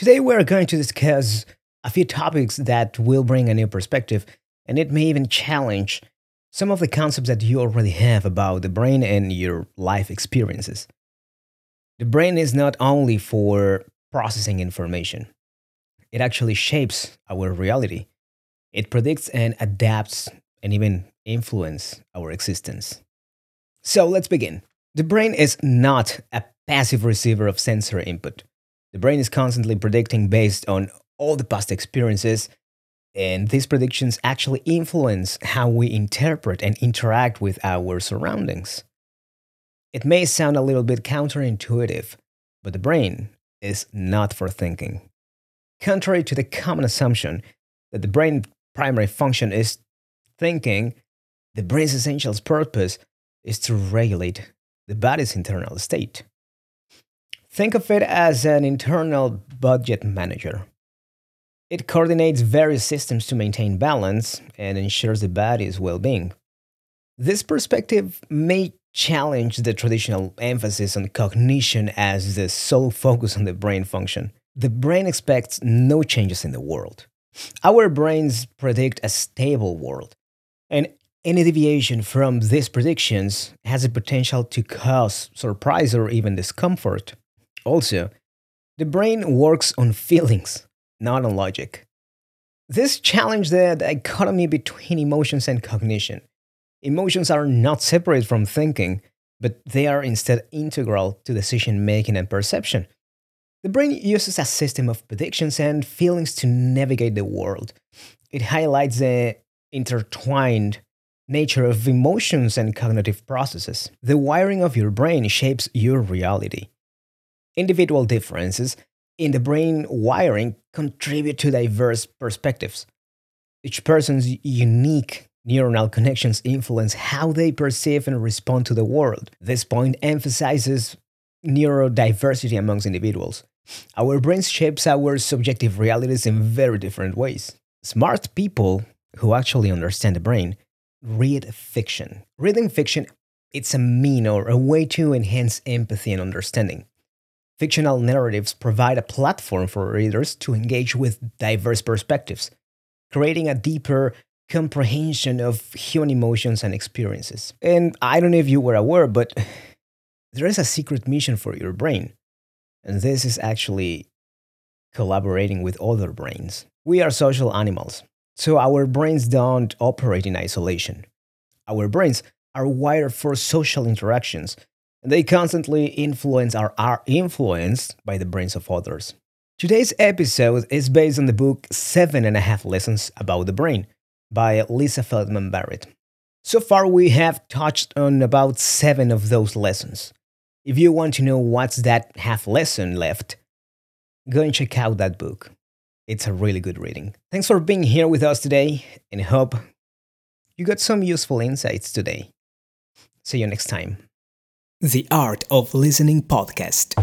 Today, we're going to discuss a few topics that will bring a new perspective, and it may even challenge some of the concepts that you already have about the brain and your life experiences. The brain is not only for processing information, it actually shapes our reality. It predicts and adapts and even influence our existence. So let's begin. The brain is not a passive receiver of sensory input. The brain is constantly predicting based on all the past experiences, and these predictions actually influence how we interpret and interact with our surroundings. It may sound a little bit counterintuitive, but the brain is not for thinking. Contrary to the common assumption that the brain's primary function is thinking, the brain's essential purpose is to regulate the body's internal state. Think of it as an internal budget manager. It coordinates various systems to maintain balance and ensures the body's well being. This perspective may challenge the traditional emphasis on cognition as the sole focus on the brain function. The brain expects no changes in the world. Our brains predict a stable world, and any deviation from these predictions has the potential to cause surprise or even discomfort. Also, the brain works on feelings, not on logic. This challenges the dichotomy between emotions and cognition. Emotions are not separate from thinking, but they are instead integral to decision making and perception. The brain uses a system of predictions and feelings to navigate the world. It highlights the intertwined nature of emotions and cognitive processes. The wiring of your brain shapes your reality. Individual differences in the brain wiring contribute to diverse perspectives. Each person's unique neuronal connections influence how they perceive and respond to the world. This point emphasizes neurodiversity amongst individuals. Our brains shapes our subjective realities in very different ways. Smart people who actually understand the brain read fiction. Reading fiction it's a mean or a way to enhance empathy and understanding. Fictional narratives provide a platform for readers to engage with diverse perspectives, creating a deeper comprehension of human emotions and experiences. And I don't know if you were aware, but there is a secret mission for your brain. And this is actually collaborating with other brains. We are social animals, so our brains don't operate in isolation. Our brains are wired for social interactions they constantly influence or are influenced by the brains of others. Today's episode is based on the book Seven and a Half Lessons About the Brain by Lisa Feldman Barrett. So far, we have touched on about seven of those lessons. If you want to know what's that half lesson left, go and check out that book. It's a really good reading. Thanks for being here with us today, and hope you got some useful insights today. See you next time. The Art of Listening podcast.